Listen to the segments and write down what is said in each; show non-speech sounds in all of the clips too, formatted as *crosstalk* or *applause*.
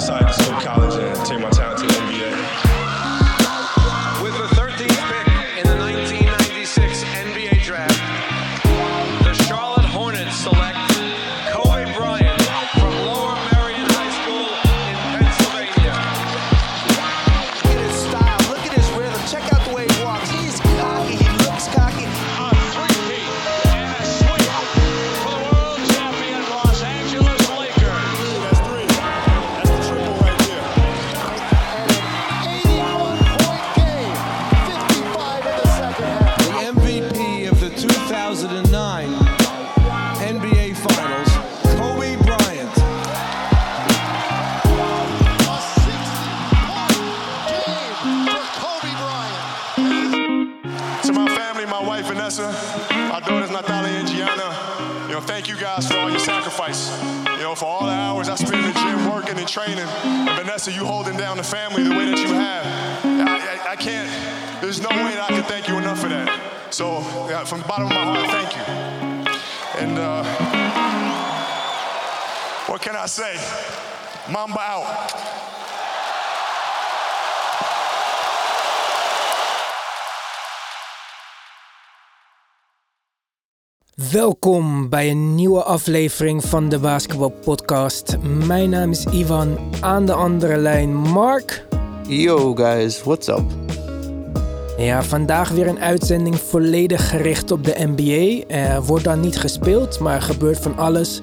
decided to skip college sacrifice. You know, for all the hours I spent in the gym working and training. And Vanessa, you holding down the family the way that you have. I, I, I can't, there's no way that I can thank you enough for that. So, yeah, from the bottom of my heart, thank you. And uh, what can I say? Mamba out. Welkom bij een nieuwe aflevering van de Basketball Podcast. Mijn naam is Ivan, aan de andere lijn Mark. Yo guys, what's up? Ja, vandaag weer een uitzending volledig gericht op de NBA. Er wordt dan niet gespeeld, maar er gebeurt van alles.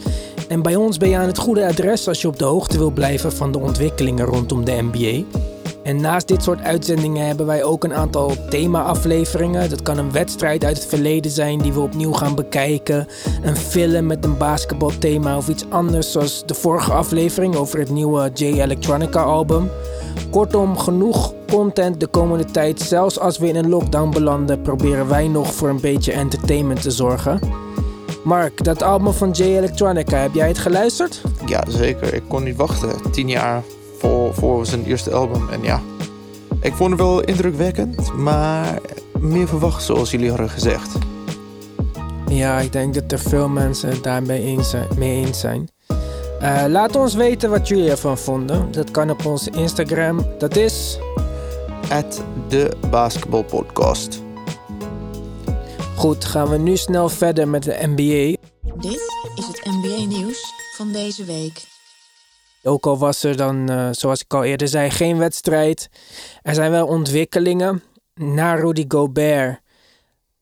En bij ons ben je aan het goede adres als je op de hoogte wil blijven van de ontwikkelingen rondom de NBA. En naast dit soort uitzendingen hebben wij ook een aantal thema-afleveringen. Dat kan een wedstrijd uit het verleden zijn die we opnieuw gaan bekijken. Een film met een basketbalthema of iets anders zoals de vorige aflevering over het nieuwe J Electronica album. Kortom, genoeg content de komende tijd. Zelfs als we in een lockdown belanden, proberen wij nog voor een beetje entertainment te zorgen. Mark, dat album van J Electronica, heb jij het geluisterd? Ja, zeker. Ik kon niet wachten. Tien jaar voor, voor zijn eerste album. En ja, ik vond het wel indrukwekkend, maar meer verwacht zoals jullie hadden gezegd. Ja, ik denk dat er veel mensen het daarmee eens zijn. Mee eens zijn. Eh, laat ons weten wat jullie ervan vonden. Dat kan op onze Instagram. Dat is. At de Basketball Podcast. Goed, gaan we nu snel verder met de NBA. Dit is het NBA-nieuws van deze week. Ook al was er dan, eh, zoals ik al eerder zei, geen wedstrijd. Er zijn wel ontwikkelingen. Na Rudy Gobert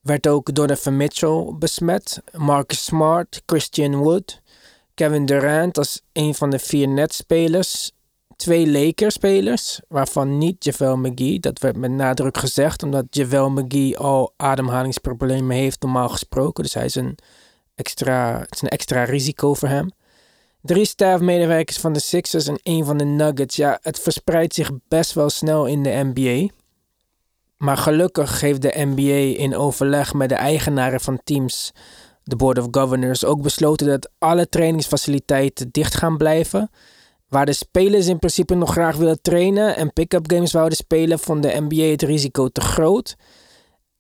werd ook Donovan Mitchell besmet. Marcus Smart, Christian Wood, Kevin Durant als een van de vier netspelers. Twee Lakers-spelers, waarvan niet JaVale McGee. Dat werd met nadruk gezegd, omdat JaVale McGee al ademhalingsproblemen heeft normaal gesproken. Dus hij is een extra, het is een extra risico voor hem. Drie stafmedewerkers van de Sixers en één van de Nuggets. Ja, het verspreidt zich best wel snel in de NBA. Maar gelukkig heeft de NBA in overleg met de eigenaren van teams, de Board of Governors, ook besloten dat alle trainingsfaciliteiten dicht gaan blijven. Waar de spelers in principe nog graag willen trainen en pick-up games wouden spelen, vond de NBA het risico te groot.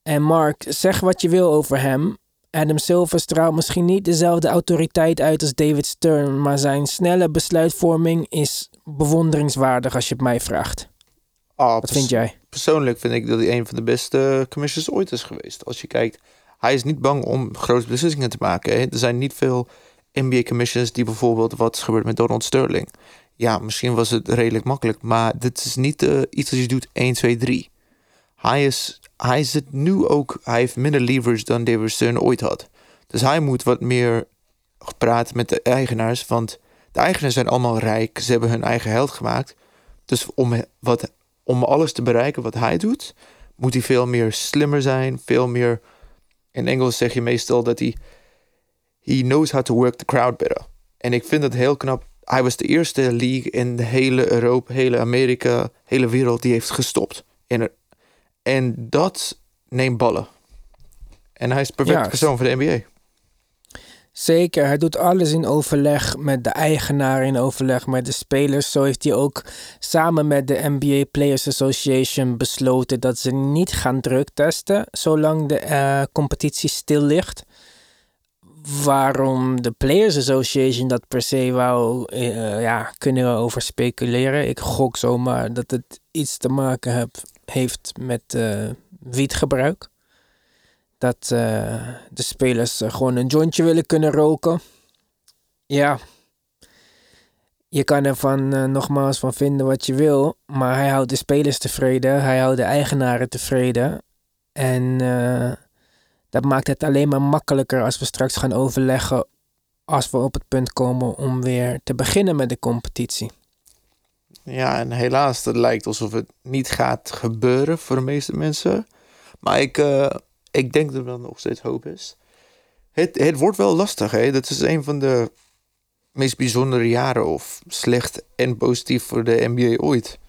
En Mark, zeg wat je wil over hem. Adam Silver straalt misschien niet dezelfde autoriteit uit als David Stern, maar zijn snelle besluitvorming is bewonderingswaardig als je het mij vraagt. Ah, Wat vind jij? Persoonlijk vind ik dat hij een van de beste commissioners ooit is geweest. Als je kijkt, hij is niet bang om grote beslissingen te maken. Hè? Er zijn niet veel NBA commissioners die bijvoorbeeld wat is gebeurd met Donald Sterling. Ja, misschien was het redelijk makkelijk, maar dit is niet eh, iets als je doet 1, 2, 3. Hij, is, hij zit nu ook, hij heeft minder leverage dan David Stern ooit had. Dus hij moet wat meer praten met de eigenaars, want de eigenaars zijn allemaal rijk. Ze hebben hun eigen geld gemaakt. Dus om, wat, om alles te bereiken wat hij doet, moet hij veel meer slimmer zijn, veel meer... In Engels zeg je meestal dat hij... He knows how to work the crowd better. En ik vind het heel knap. Hij was de eerste league in de hele Europa, hele Amerika, hele wereld die heeft gestopt. En, en dat neemt ballen. En hij is de perfecte Ja, persoon voor de NBA. Zeker, hij doet alles in overleg met de eigenaar, in overleg met de spelers. Zo heeft hij ook samen met de NBA Players Association besloten dat ze niet gaan drugtesten zolang de eh, competitie stil ligt. waarom de Players Association dat per se wou, eh, ja, kunnen we over speculeren. Ik gok zomaar dat het iets te maken heb, heeft met eh, wietgebruik. Dat eh, de spelers eh, gewoon een jointje willen kunnen roken. Ja, je kan er van eh, nogmaals van vinden wat je wil, maar hij houdt de spelers tevreden, hij houdt de eigenaren tevreden. En dat maakt het alleen maar makkelijker als we straks gaan overleggen als we op het punt komen om weer te beginnen met de competitie. Ja, en helaas, het lijkt alsof het niet gaat gebeuren voor de meeste mensen. Maar ik, eh, ik denk dat er nog steeds hoop is. Het, het wordt wel lastig, hè. Dat is een van de meest bijzondere jaren, of slecht en positief voor de NBA ooit.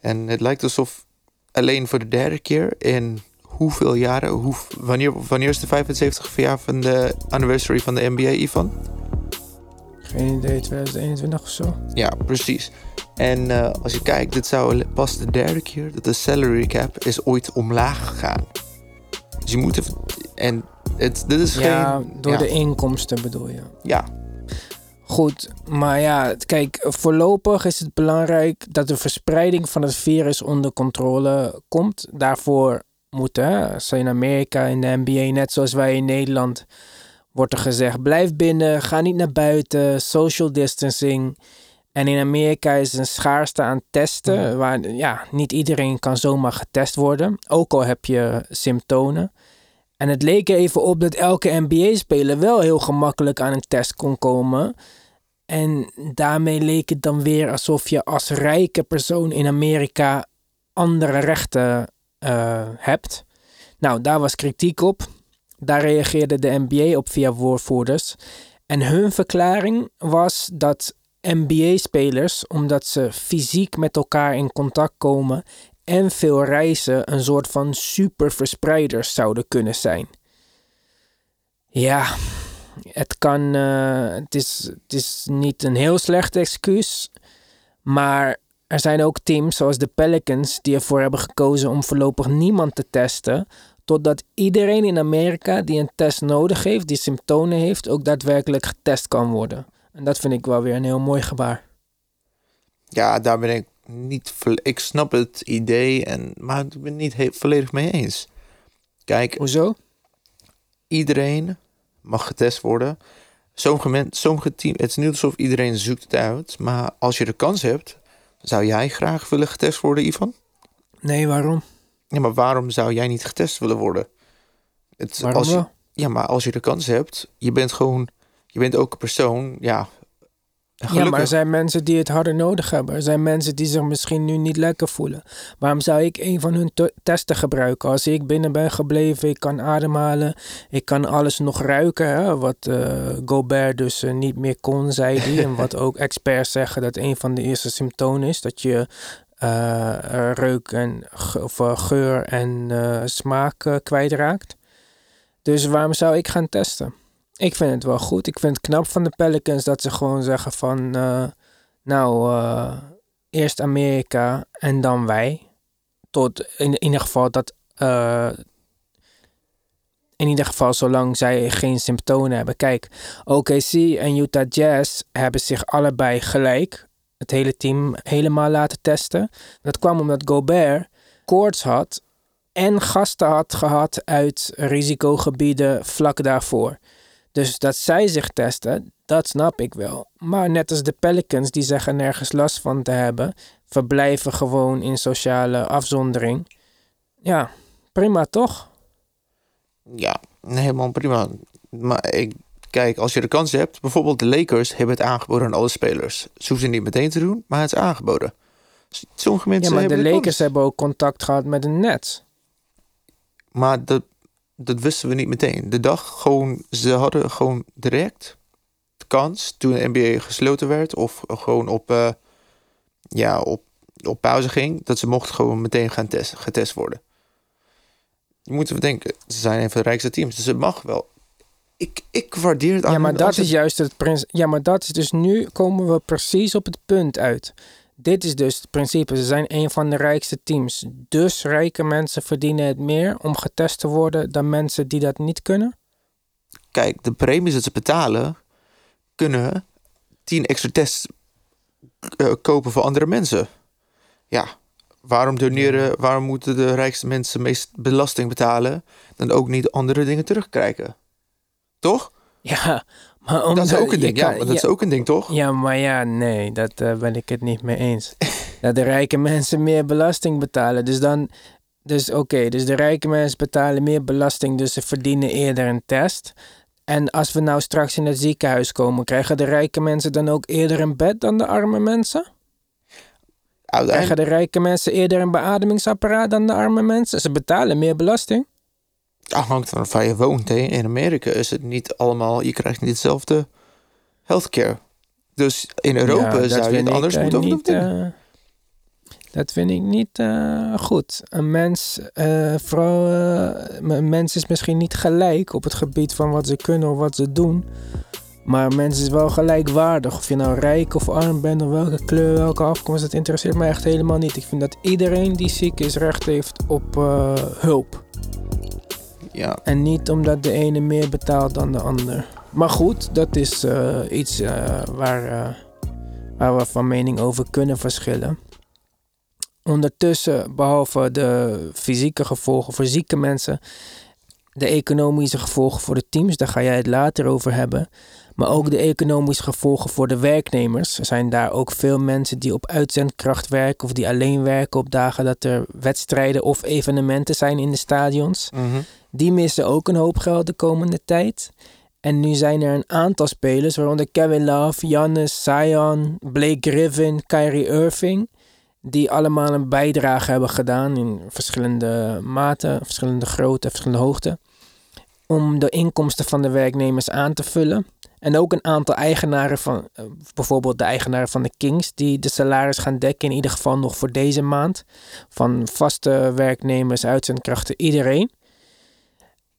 En het lijkt alsof alleen voor de derde keer in hoeveel jaren, hoe, wanneer, wanneer is de 75 jaar van de anniversary van de NBA, Ivan? Geen idee, 2021 of zo. Ja, precies. En eh, als je kijkt, dit zou pas de derde keer dat de salary cap is ooit omlaag gegaan. Dus je moet even... En het, dit is Ja, geen... door ja, de inkomsten bedoel je. Ja, Goed, maar ja, kijk, voorlopig is het belangrijk dat de verspreiding van het virus onder controle komt. Daarvoor moeten, hè, je in Amerika, in de NBA, net zoals wij in Nederland, wordt er gezegd: blijf binnen, ga niet naar buiten, social distancing. En in Amerika is een schaarste aan testen, waar ja, niet iedereen kan zomaar getest worden, ook al heb je symptomen. En het leek er even op dat elke NBA-speler wel heel gemakkelijk aan een test kon komen. En daarmee leek het dan weer alsof je als rijke persoon in Amerika andere rechten eh, hebt. Nou, daar was kritiek op. Daar reageerde de NBA op via woordvoerders. En hun verklaring was dat NBA-spelers, omdat ze fysiek met elkaar in contact komen en veel reizen, een soort van superverspreiders zouden kunnen zijn. Ja, het kan. eh, het, is, het is niet een heel slecht excuus. Maar er zijn ook teams zoals de Pelicans die ervoor hebben gekozen om voorlopig niemand te testen. Totdat iedereen in Amerika die een test nodig heeft, die symptomen heeft, ook daadwerkelijk getest kan worden. En dat vind ik wel weer een heel mooi gebaar. ja, daar ben ik niet... Ik snap het idee, en, maar ik ben het niet volledig mee eens. Kijk, Hoezo? iedereen mag getest worden. Sommige, men, sommige teams, het is niet alsof iedereen zoekt het uit. Maar als je de kans hebt, zou jij graag willen getest worden, Ivan? Nee, waarom? Ja, maar waarom zou jij niet getest willen worden? Het, Waarom als wel? Ja, maar als je de kans hebt, je bent gewoon, je bent ook een persoon, ja. Ja, gelukkig- maar er zijn mensen die het harder nodig hebben. Er zijn mensen die zich misschien nu niet lekker voelen. Waarom zou ik een van hun te- testen gebruiken? Als ik binnen ben gebleven, ik kan ademhalen, ik kan alles nog ruiken. Hè? Wat eh, Gobert dus eh, niet meer kon, zei hij. *laughs* en wat ook experts zeggen dat een van de eerste symptomen is dat je reuk en of, eh, geur en eh, smaak eh, kwijtraakt. Dus waarom zou ik gaan testen? Ik vind het wel goed. Ik vind het knap van de Pelicans dat ze gewoon zeggen van... eh, nou, eh, eerst Amerika en dan wij. Tot in, in ieder geval dat... eh, in ieder geval zolang zij geen symptomen hebben. Kijk, OKC en Utah Jazz hebben zich allebei gelijk... het hele team helemaal laten testen. Dat kwam omdat Gobert koorts had... en gasten had gehad uit risicogebieden vlak daarvoor. Dus dat zij zich testen, dat snap ik wel. Maar net als de Pelicans, die zeggen nergens last van te hebben, verblijven gewoon in sociale afzondering. Ja, prima toch? Ja, helemaal prima. Maar ik, kijk, als je de kans hebt, bijvoorbeeld de Lakers hebben het aangeboden aan alle spelers. Ze hoeven het niet meteen te doen, maar het is aangeboden. Sommige Ja, mensen maar de Lakers kans. hebben ook contact gehad met de Nets. Maar dat, dat wisten we niet meteen. De dag gewoon, ze hadden gewoon direct de kans toen de NBA gesloten werd of gewoon op, eh, ja, op, op pauze ging, dat ze mochten gewoon meteen gaan test, getest worden. Je moet even denken, ze zijn een van de rijkste teams, dus het mag wel. Ik, ik waardeer het aan Ja, maar dat het- is juist het principe. Ja, maar dat is dus nu komen we precies op het punt uit. Dit is dus het principe. Ze zijn een van de rijkste teams. Dus rijke mensen verdienen het meer om getest te worden dan mensen die dat niet kunnen. kijk, de premies dat ze betalen, kunnen tien extra tests eh, kopen voor andere mensen. Ja, waarom doneren, waarom moeten de rijkste mensen meest belasting betalen, dan ook niet andere dingen terugkrijgen? Toch? Ja, maar omdat, dat is ook een ding, ja, kan- dat is ook een ding, toch? Ja, maar ja, nee, dat eh, ben ik het niet mee eens. dat de rijke mensen meer belasting betalen. Dus dan, dus oké, dus de rijke mensen betalen meer belasting, dus ze verdienen eerder een test. En als we nou straks in het ziekenhuis komen, krijgen de rijke mensen dan ook eerder een bed dan de arme mensen? Krijgen de rijke mensen eerder een beademingsapparaat dan de arme mensen? Ze betalen meer belasting. Hangt van waar je woont. Hè. In Amerika is het niet allemaal, je krijgt niet hetzelfde healthcare. Dus in Europa Ja, zou je het anders moeten niet, overdenken. eh, dat vind ik niet eh, goed. Een mens, vooral, een mens is misschien niet gelijk op het gebied van wat ze kunnen of wat ze doen. Maar een mens is wel gelijkwaardig. Of je nou rijk of arm bent, of welke kleur, welke afkomst, dat interesseert mij echt helemaal niet. Ik vind dat iedereen die ziek is recht heeft op hulp. Ja. En niet omdat de ene meer betaalt dan de ander. Maar goed, dat is eh, iets eh, waar, eh, waar we van mening over kunnen verschillen. Ondertussen, behalve de fysieke gevolgen voor zieke mensen, de economische gevolgen voor de teams, daar ga jij het later over hebben. Maar ook de economische gevolgen voor de werknemers. Er zijn daar ook veel mensen die op uitzendkracht werken of die alleen werken op dagen dat er wedstrijden of evenementen zijn in de stadions. Mhm. Die missen ook een hoop geld de komende tijd. En nu zijn er een aantal spelers, waaronder Kevin Love, Giannis, Zion, Blake Griffin, Kyrie Irving, die allemaal een bijdrage hebben gedaan in verschillende maten, verschillende grootte, verschillende hoogte, om de inkomsten van de werknemers aan te vullen. En ook een aantal eigenaren van, eh, bijvoorbeeld de eigenaren van de Kings, die de salaris gaan dekken, in ieder geval nog voor deze maand. Van vaste werknemers, uitzendkrachten, iedereen.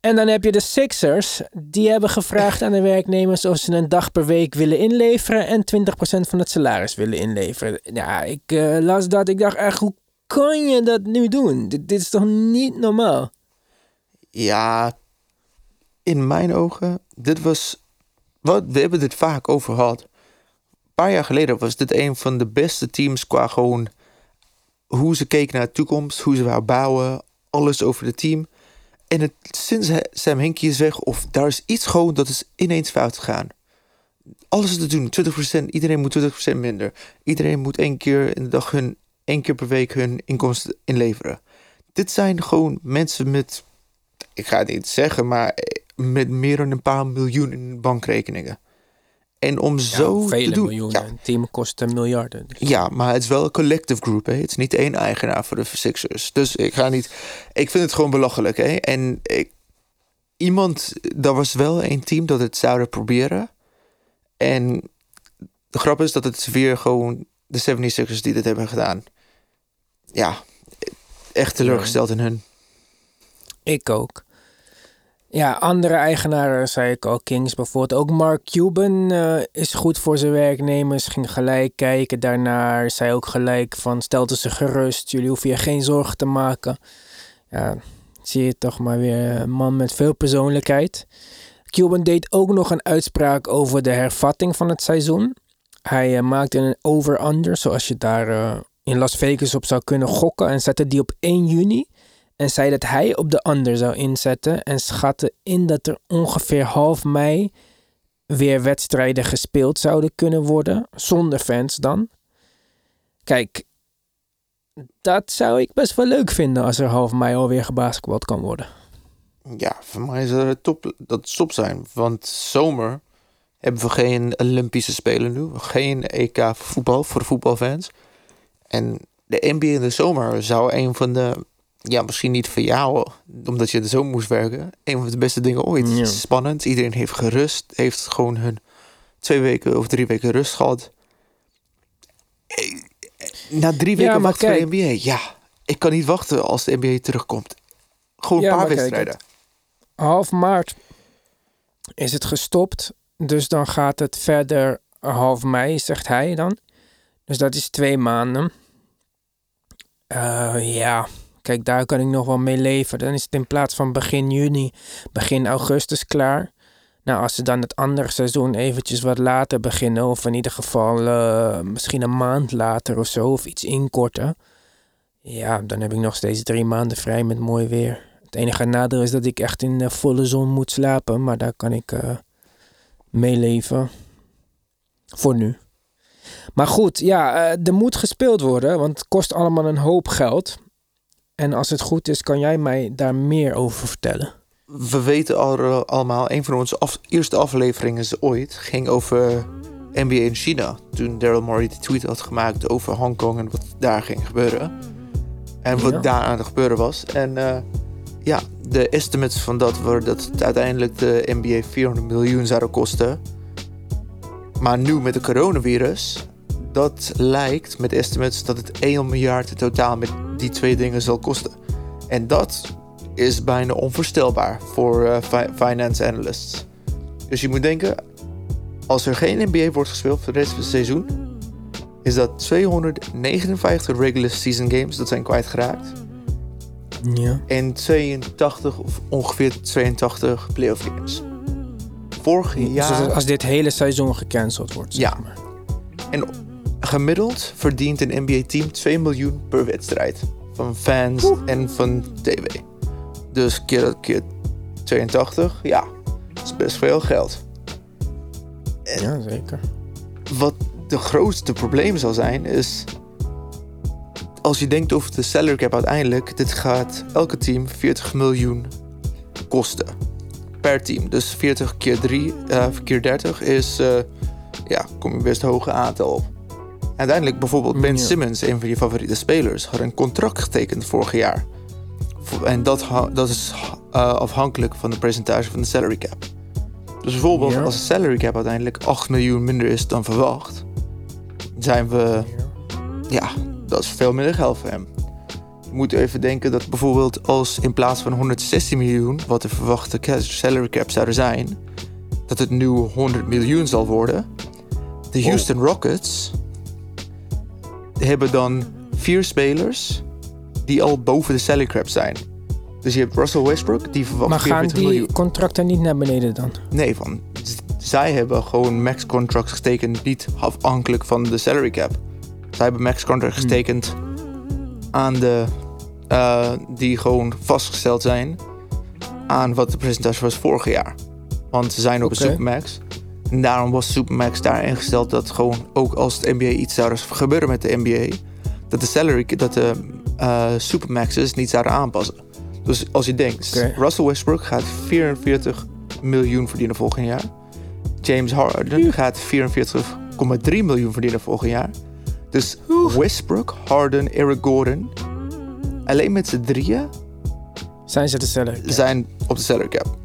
En dan heb je de Sixers. Die hebben gevraagd aan de werknemers of ze een dag per week willen inleveren en 20% van het salaris willen inleveren. Ja, ik eh, las dat. Ik dacht echt, hoe kan je dat nu doen? Dit, dit is toch niet normaal? Ja, in mijn ogen, dit was. Wat, we hebben dit vaak over gehad. Een paar jaar geleden was dit een van de beste teams qua gewoon hoe ze keken naar de toekomst, hoe ze wou bouwen, alles over het team. En het, sinds Sam Hinkie is weg, of daar is iets gewoon dat is ineens fout gegaan. Alles te doen, 20%, iedereen moet 20% minder. Iedereen moet één keer in de dag hun, één keer per week hun inkomsten inleveren. Dit zijn gewoon mensen met ik ga het niet zeggen, maar eh, met meer dan een paar miljoen in bankrekeningen. En om zo vele te doen. miljoenen. Ja, Een team kost miljarden. Dus- ja, maar het is wel een collective group. Hè? Het is niet één eigenaar voor de Sixers. Dus ik ga niet. Ik vind het gewoon belachelijk. Hè? En ik, iemand, er was wel één team dat het zouden proberen. En de grap is dat het weer gewoon de 76ers die dit hebben gedaan. Ja, echt teleurgesteld in hun. Ik ook. Ja, andere eigenaren, zei ik al, Kings bijvoorbeeld. Ook Mark Cuban eh, is goed voor zijn werknemers. Ging gelijk kijken daarnaar. Zei ook gelijk van, stelde ze gerust. Jullie hoeven je geen zorgen te maken. Ja, zie je toch maar weer een man met veel persoonlijkheid. Cuban deed ook nog een uitspraak over de hervatting van het seizoen. Hij eh, maakte een over-under, zoals je daar eh, in Las Vegas op zou kunnen gokken. En zette die op 1 juni. En zei dat hij op de under zou inzetten. En schatte in dat er ongeveer half mei weer wedstrijden gespeeld zouden kunnen worden. Zonder fans dan. Kijk, dat zou ik best wel leuk vinden als er half mei alweer gebasketbald kan worden. Ja, voor mij is het top dat stop zijn. Want zomer hebben we geen Olympische Spelen nu. Geen EK voetbal voor voetbalfans. En de NBA in de zomer zou een van de... Ja, misschien niet voor jou, omdat je de zomer moest werken. Een van de beste dingen ooit. Ja. Spannend. Iedereen heeft gerust. Heeft gewoon hun twee weken of drie weken rust gehad. Eh, Na drie weken wachten voor de. NBA. Ja, ik kan niet wachten als de NBA terugkomt. Gewoon Ja, een paar wedstrijden. half maart is het gestopt. Dus dan gaat het verder half mei, zegt hij dan. Dus dat is twee maanden. Eh, ja, kijk, daar kan ik nog wel mee leven. Dan is het in plaats van begin juni, begin augustus klaar. Nou, als ze dan het andere seizoen eventjes wat later beginnen, of in ieder geval eh, misschien een maand later of zo, of iets inkorten. Ja, dan heb ik nog steeds drie maanden vrij met mooi weer. Het enige nadeel is dat ik echt in de volle zon moet slapen, maar daar kan ik eh meeleven. Voor nu. Maar goed, ja, eh, er moet gespeeld worden, want het kost allemaal een hoop geld. En als het goed is, kan jij mij daar meer over vertellen. We weten al, allemaal, een van onze af- eerste afleveringen ooit ging over NBA in China. Toen Daryl Morey die tweet had gemaakt over Hongkong en wat daar ging gebeuren. En wat Ja. daar aan het gebeuren was. En eh, ja, de estimates van dat waren dat het uiteindelijk de NBA 400 miljoen zouden kosten. Maar nu met de coronavirus, dat lijkt met estimates dat het 1 miljard in totaal met die twee dingen zal kosten. En dat is bijna onvoorstelbaar voor eh, fi- finance analysts. Dus je moet denken, als er geen NBA wordt gespeeld voor de rest van het seizoen, is dat 259 regular season games dat zijn kwijtgeraakt. Ja. En 82 of ongeveer 82 playoff games. Vorig Dus jaar. als dit hele seizoen gecanceld wordt, zeg Ja. maar. En gemiddeld verdient een NBA-team 2 miljoen per wedstrijd. Van fans en van tv. Dus keer, keer 82, ja, dat is best veel geld. Ja, zeker. Wat de grootste probleem zal zijn, is... Als je denkt over de salary cap uiteindelijk... dit gaat elke team 40 miljoen kosten. Per team. Dus 40 keer 3, eh, keer 30 is... eh, ja, kom je best een hoge aantal op. Uiteindelijk bijvoorbeeld Ben. Simmons, een van je favoriete spelers... had een contract getekend vorig jaar. En dat, dat is eh, afhankelijk van de percentage van de salary cap. Dus bijvoorbeeld als de salary cap uiteindelijk 8 miljoen minder is dan verwacht... zijn we... Ja, dat is veel minder geld voor hem. Je moet even denken dat bijvoorbeeld als in plaats van 116 miljoen... wat de verwachte salary cap zouden zijn... dat het nu 100 miljoen zal worden. De Houston Rockets hebben dan vier spelers die al boven de salary cap zijn. Dus je hebt Russell Westbrook, die verwacht Maar gaan 44 die miljoen. contracten niet naar beneden dan? Nee, van, zij hebben gewoon max contracts getekend, niet afhankelijk van de salary cap. Zij hebben max contracts getekend aan de, eh, die gewoon vastgesteld zijn aan wat de percentage was vorig jaar. Want ze zijn op Oké. een supermax. En daarom was supermax daar ingesteld dat gewoon ook als het NBA iets zou gebeuren met de NBA, dat de salary, dat de eh, supermaxes niet zouden aanpassen. Dus als je denkt. Russell Westbrook gaat 44 miljoen verdienen volgend jaar. James Harden gaat 44,3 miljoen verdienen volgend jaar. Dus Westbrook, Harden, Eric Gordon, alleen met z'n drieën Zijn ze dezelfde? zijn op de salary cap.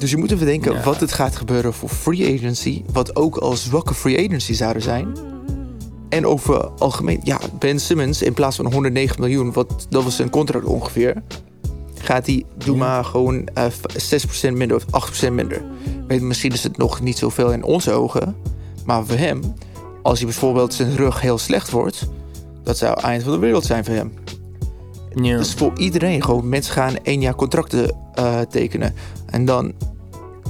Dus je moet even denken Ja. wat het gaat gebeuren voor free agency, wat ook al zwakke free agency zouden zijn. En over algemeen, ja, Ben Simmons in plaats van 109 miljoen, wat dat was zijn contract ongeveer, gaat hij, doe maar gewoon eh, 6% minder of 8% minder. Weet, misschien is het nog niet zoveel in onze ogen, maar voor hem, als hij bijvoorbeeld zijn rug heel slecht wordt, dat zou het eind van de wereld zijn voor hem. Ja. Dus voor iedereen gewoon. Mensen gaan één jaar contracten eh, tekenen. En dan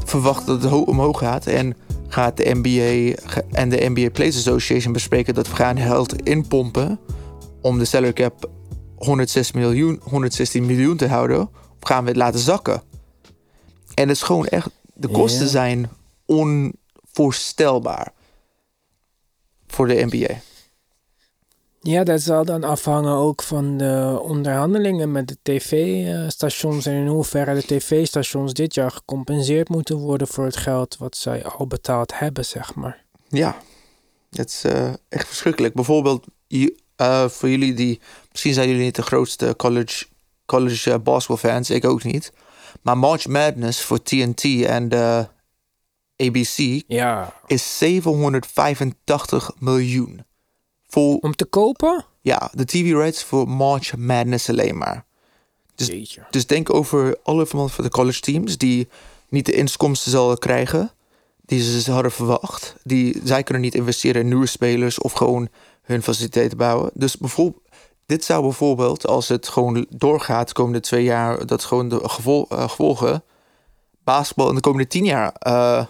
verwachten dat het ho- omhoog gaat. En gaat de NBA en de NBA Players Association bespreken dat we gaan geld inpompen om de salary cap 106 miljoen, 116 miljoen te houden. Of gaan we het laten zakken? En het is gewoon echt, de kosten Ja. zijn onvoorstelbaar voor de NBA. Ja, dat zal dan afhangen ook van de onderhandelingen met de tv-stations en in hoeverre de tv-stations dit jaar gecompenseerd moeten worden voor het geld wat zij al betaald hebben, zeg maar. Ja, het is eh, echt verschrikkelijk. Bijvoorbeeld eh, voor jullie die... Misschien zijn jullie niet de grootste college, college eh, basketbalfans. Ik ook niet. Maar March Madness voor TNT en de ABC Ja. is 785 miljoen. Voor, Om te kopen? ja, de TV rights voor March Madness alleen maar. Dus, Jeetje. dus denk over alle van de college teams die niet de inkomsten zullen krijgen die ze hadden verwacht. Die, zij kunnen niet investeren in nieuwe spelers of gewoon hun faciliteiten bouwen. Dus bijvoorbeeld, dit zou bijvoorbeeld, als het gewoon doorgaat de komende twee jaar, dat gewoon de gevol- eh, gevolgen basketbal in de komende tien jaar eh,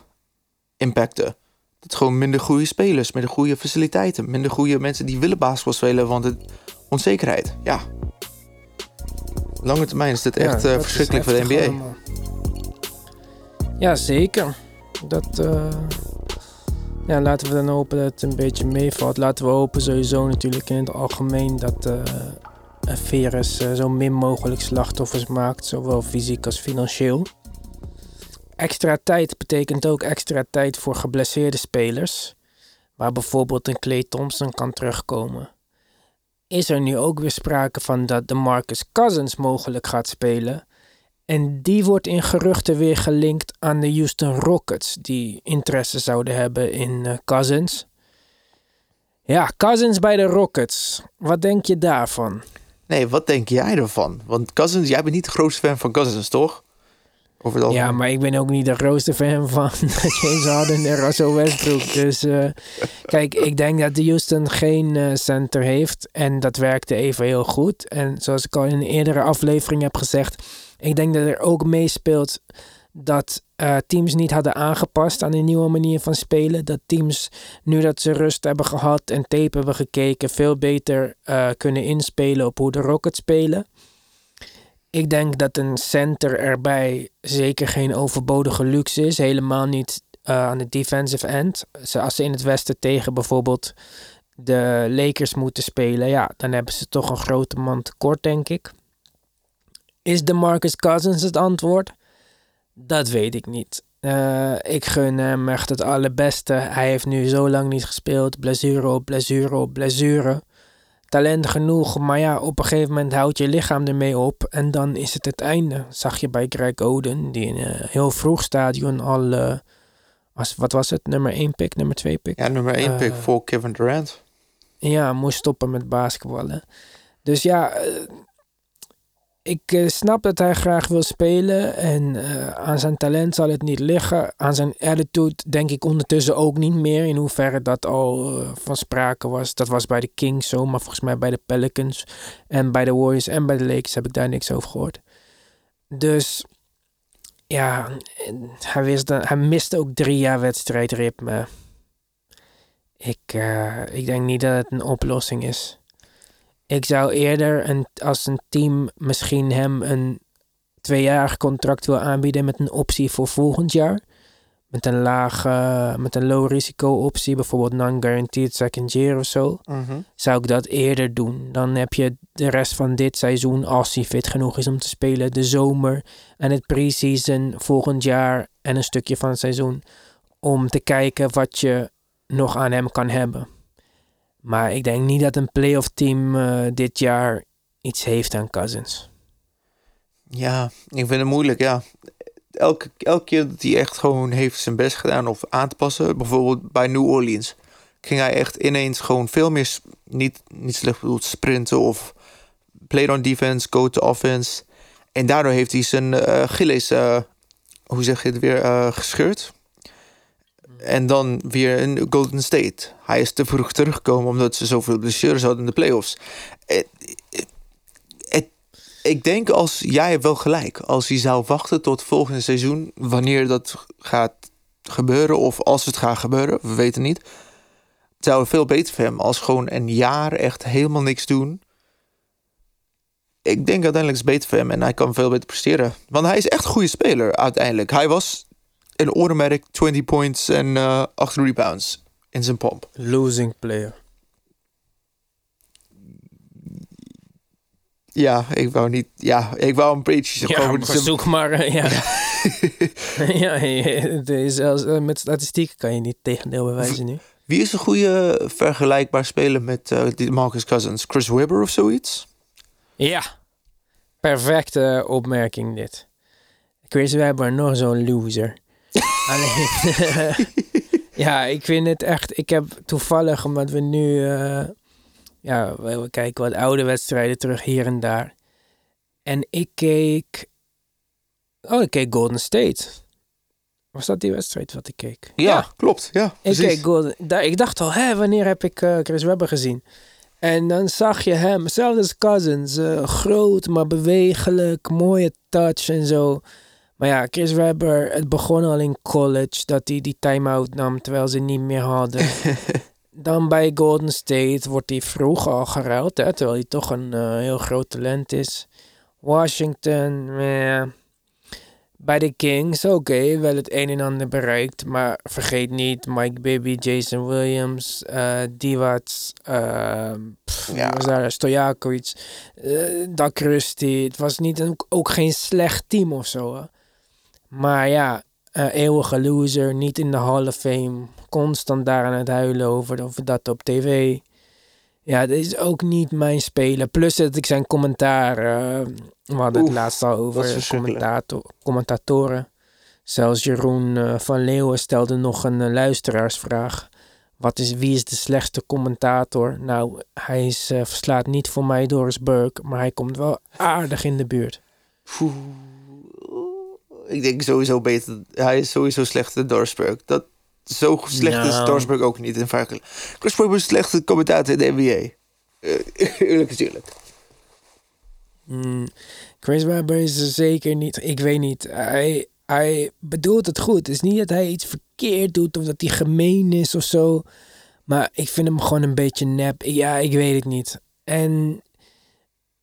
impacten? Dat gewoon minder goede spelers, minder goede faciliteiten, minder goede mensen die willen basketbal spelen, want het onzekerheid. Ja. Lange termijn is dit Ja, echt eh, verschrikkelijk voor de NBA. allemaal. Ja, zeker. Dat, eh, ja, laten we dan hopen dat het een beetje meevalt. Laten we hopen sowieso natuurlijk in het algemeen dat eh een virus zo min mogelijk slachtoffers maakt, zowel fysiek als financieel. Extra tijd betekent ook extra tijd voor geblesseerde spelers, waar bijvoorbeeld een Clay Thompson kan terugkomen. Is er nu ook weer sprake van dat de Marcus Cousins mogelijk gaat spelen? En die wordt in geruchten weer gelinkt aan de Houston Rockets, die interesse zouden hebben in eh, Cousins. Ja, Cousins bij de Rockets. Wat denk je daarvan? Nee, wat denk jij ervan? Want Cousins, jij bent niet de grootste fan van Cousins, toch? Ja, maar ik ben ook niet de grootste fan van *laughs* James Harden en Russell Westbrook. Dus eh, kijk, ik denk dat de Houston geen eh, center heeft. En dat werkte even heel goed. En zoals ik al in een eerdere aflevering heb gezegd, ik denk dat er ook meespeelt dat eh, teams niet hadden aangepast aan een nieuwe manier van spelen. Dat teams, nu dat ze rust hebben gehad en tape hebben gekeken, veel beter kunnen inspelen op hoe de Rockets spelen. Ik denk dat een center erbij zeker geen overbodige luxe is. Helemaal niet eh, aan de defensive end. Als ze in het westen tegen bijvoorbeeld de Lakers moeten spelen, ja, dan hebben ze toch een grote man tekort, denk ik. Is de Marcus Cousins het antwoord? Dat weet ik niet. Eh, ik gun hem echt het allerbeste. Hij heeft nu zo lang niet gespeeld. Blessure op blessure op blessure. Talent genoeg, maar ja, op een gegeven moment houdt je lichaam ermee op. En dan is het het einde. Zag je bij Greg Oden, die in een heel vroeg stadion al... eh, als, wat was het? Nummer 1 pick, nummer 2 pick? Ja, nummer 1 pick Eh, voor Kevin Durant. Ja, moest stoppen met basketballen. Dus ja, eh, ik eh, snap dat hij graag wil spelen. En eh, aan zijn talent zal het niet liggen. Aan zijn attitude denk ik ondertussen ook niet meer. In hoeverre dat al eh, van sprake was. Dat was bij de Kings zo, maar volgens mij bij de Pelicans. En bij de Warriors en bij de Lakers heb ik daar niks over gehoord. Dus ja, hij, wist hij miste ook drie jaar wedstrijdritme. Ik, ik denk niet dat het een oplossing is. Ik zou eerder een, als een team misschien hem een tweejarig contract wil aanbieden met een optie voor volgend jaar. Met een laag, eh, met een low risico optie, bijvoorbeeld non-guaranteed second year of zo. Zou ik dat eerder doen. Dan heb je de rest van dit seizoen, als hij fit genoeg is om te spelen, de zomer en het preseason volgend jaar en een stukje van het seizoen. Om te kijken wat je nog aan hem kan hebben. Maar ik denk niet dat een playoff team eh, dit jaar iets heeft aan Cousins. Ja, ik vind het moeilijk, ja. Elke, elke keer dat hij echt gewoon heeft zijn best gedaan of aan te passen, bijvoorbeeld bij New Orleans, ging hij echt ineens gewoon veel meer, niet, niet slecht bedoeld, sprinten of play on defense, go to offense. En daardoor heeft hij zijn eh Achilles, eh, hoe zeg je het weer, gescheurd. En dan weer in Golden State. Hij is te vroeg teruggekomen omdat ze zoveel blessures hadden in de playoffs. Het, het, ik denk als jij wel gelijk. Als hij zou wachten tot volgende seizoen, wanneer dat gaat gebeuren of als het gaat gebeuren, we weten niet. Het zou veel beter voor hem als gewoon een jaar echt helemaal niks doen. Ik denk uiteindelijk is het beter voor hem en hij kan veel beter presteren. Want hij is echt een goede speler uiteindelijk. Hij was een automatic 20 points en eh 8 rebounds in zijn pomp. Losing player. Ja, ik wou niet. Ja, ik wou een beetje Ja, gewoon. maar zoek maar. eh, ja. *laughs* ja, zelfs, eh, met statistieken kan je niet tegendeel bewijzen nu. Wie is een goede vergelijkbaar speler met die Marcus Cousins? Chris Webber of zoiets? Ja, perfecte opmerking dit. Chris Webber, nog zo'n loser. Alleen, *laughs* ja, ik vind het echt... Ik heb toevallig, omdat we nu... eh, ja, we kijken wat oude wedstrijden terug hier en daar. En ik keek... Oh, ik keek Golden State. Was dat die wedstrijd wat ik keek? Ja, klopt. Ja, Ik, keek Golden, daar, ik dacht al, hè, wanneer heb ik eh, Chris Webber gezien? En dan zag je hem, hetzelfde als Cousins. eh, groot, maar bewegelijk, mooie touch en zo. Maar ja, Chris Webber, het begon al in college dat hij die time-out nam terwijl ze niet meer hadden. *laughs* Dan bij Golden State wordt hij vroeg al geruild, hè, terwijl hij toch een eh, heel groot talent is. Washington, meh. Bij de Kings, oké, wel het een en ander bereikt. Maar vergeet niet Mike Bibby, Jason Williams, pff, wie Ja. was daar, Stojakovic, eh Dak Rusty. Het was niet een, ook geen slecht team of zo. Hè. Maar ja, eh, eeuwige loser, niet in de Hall of Fame. Constant daar aan het huilen over, over dat op tv. Ja, dat is ook niet mijn spelen. Plus dat ik zijn commentaar... eh, we hadden het laatst al over verschrikkelijk. commentator, commentatoren. Zelfs Jeroen eh, van Leeuwen stelde nog een eh, luisteraarsvraag. Wat is, wie is de slechtste commentator? Nou, hij is, eh, verslaat niet voor mij Doris Burke, maar hij komt wel aardig in de buurt. Ik denk sowieso beter. Hij is sowieso slechter dan Dorsberg. Dat zo slecht is Nou. Dorsberg ook niet in vergelijking. Chris Webber is een slechte commentator in de NBA. Eh, *laughs* eerlijk is eerlijk. Mm, Chris Webber is er zeker niet. Ik weet niet. Hij, hij bedoelt het goed. Het is niet dat hij iets verkeerd doet of dat hij gemeen is of zo. Maar ik vind hem gewoon een beetje nep. Ja, ik weet het niet. En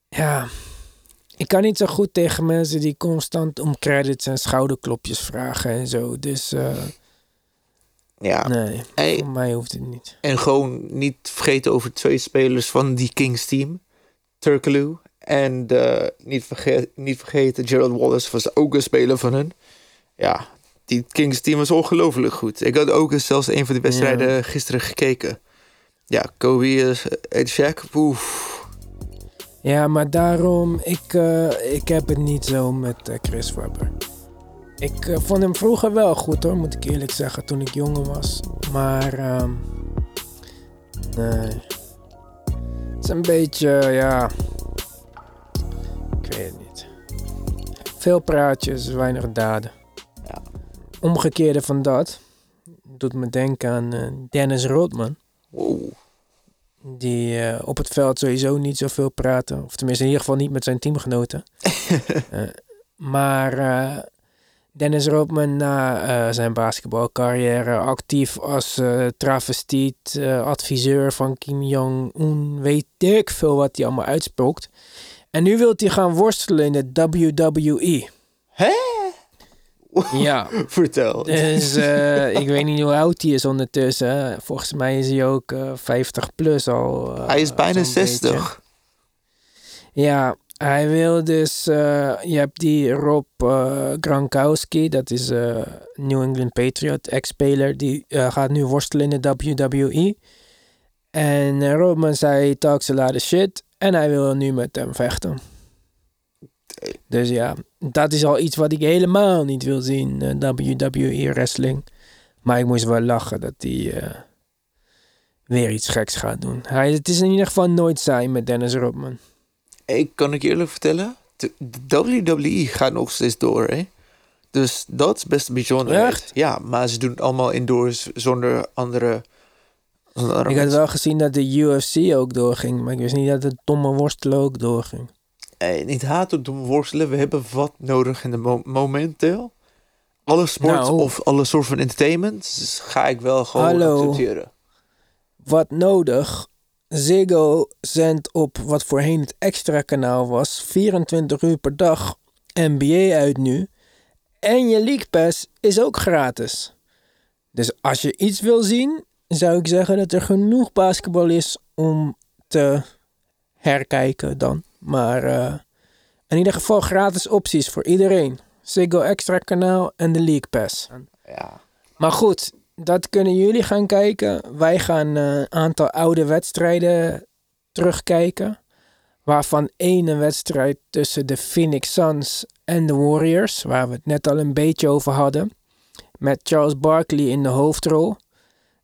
ja, ik kan niet zo goed tegen mensen die constant om credits en schouderklopjes vragen en zo. Dus eh, Ja. nee, Hey. voor mij hoeft het niet. En gewoon niet vergeten over twee spelers van die Kings team. Turkaloo. En eh, niet, verge niet vergeten, Gerald Wallace was ook een speler van hun. Ja, die Kings team was ongelooflijk goed. Ik had ook zelfs een van die wedstrijden gisteren gekeken. Ja, Kobe is en Shaq. Oef. Ja, maar daarom, ik, eh, ik heb het niet zo met eh, Chris Webber. Ik eh, vond hem vroeger wel goed hoor, moet ik eerlijk zeggen, toen ik jonger was. Maar, ehm, nee. Het is een beetje, ja, ik weet het niet. Veel praatjes, weinig daden. Ja. Omgekeerde van dat, doet me denken aan Dennis Rodman. Wow. Die eh, op het veld sowieso niet zoveel praten. Of tenminste in ieder geval niet met zijn teamgenoten. *laughs* Eh, maar eh, Dennis Rodman na zijn basketbalcarrière actief als travestiet, adviseur van Kim Jong-un. Weet ik veel wat hij allemaal uitspookt. En nu wil hij gaan worstelen in de WWE. Hè? *laughs* Ja, Vertel. dus eh, ik weet niet hoe oud hij is ondertussen. Volgens mij is hij ook eh 50 plus al. eh, Hij is bijna zo'n beetje. 60. Ja, hij wil dus. je hebt die Rob Gronkowski, dat is New England Patriot, ex-speler, die gaat nu worstelen in de WWE. En uh, Rodman zei: talks a lot of shit. En hij wil nu met hem vechten. Dus ja, dat is al iets wat ik helemaal niet wil zien, eh, WWE wrestling. Maar ik moest wel lachen dat hij eh, weer iets geks gaat doen. Hij, het is in ieder geval nooit saai met Dennis Rodman. Ik kan ik je eerlijk vertellen. De, de WWE gaat nog steeds door, hè? Dus dat is best bijzonder. Echt? Ja, maar ze doen het allemaal indoors zonder andere. zonder Ik had wel gezien dat de UFC ook doorging, maar ik wist niet dat het domme worstelen ook doorging. Niet haat op doen worstelen. We hebben wat nodig in de mo momenteel. Alle sport Nou. of alle soort van entertainment dus ga ik wel gewoon Hallo. accepteren. Wat nodig? Ziggo zendt op wat voorheen het extra kanaal was, 24 uur per dag NBA uit nu. En je League Pass is ook gratis. Dus als je iets wil zien, zou ik zeggen dat er genoeg basketbal is om te herkijken dan. Maar eh, in ieder geval gratis opties voor iedereen. Ziggo extra kanaal en de League Pass. Ja. Maar goed, dat kunnen jullie gaan kijken. Wij gaan eh, een aantal oude wedstrijden terugkijken. Waarvan één een wedstrijd tussen de Phoenix Suns en de Warriors. Waar we het net al een beetje over hadden. Met Charles Barkley in de hoofdrol.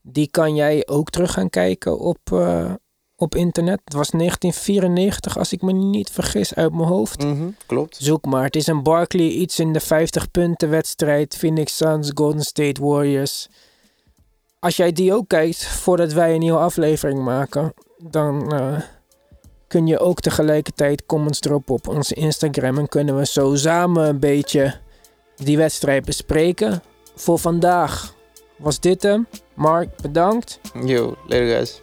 Die kan jij ook terug gaan kijken op, eh, op internet. Het was 1994 als ik me niet vergis uit mijn hoofd. Mhm, klopt. Zoek maar. Het is een Barkley iets in de 50 punten wedstrijd. Phoenix Suns, Golden State Warriors. Als jij die ook kijkt voordat wij een nieuwe aflevering maken, dan eh, kun je ook tegelijkertijd comments droppen op onze Instagram. En kunnen we zo samen een beetje die wedstrijd bespreken. Voor vandaag was dit hem. Mark, bedankt. Yo, later guys.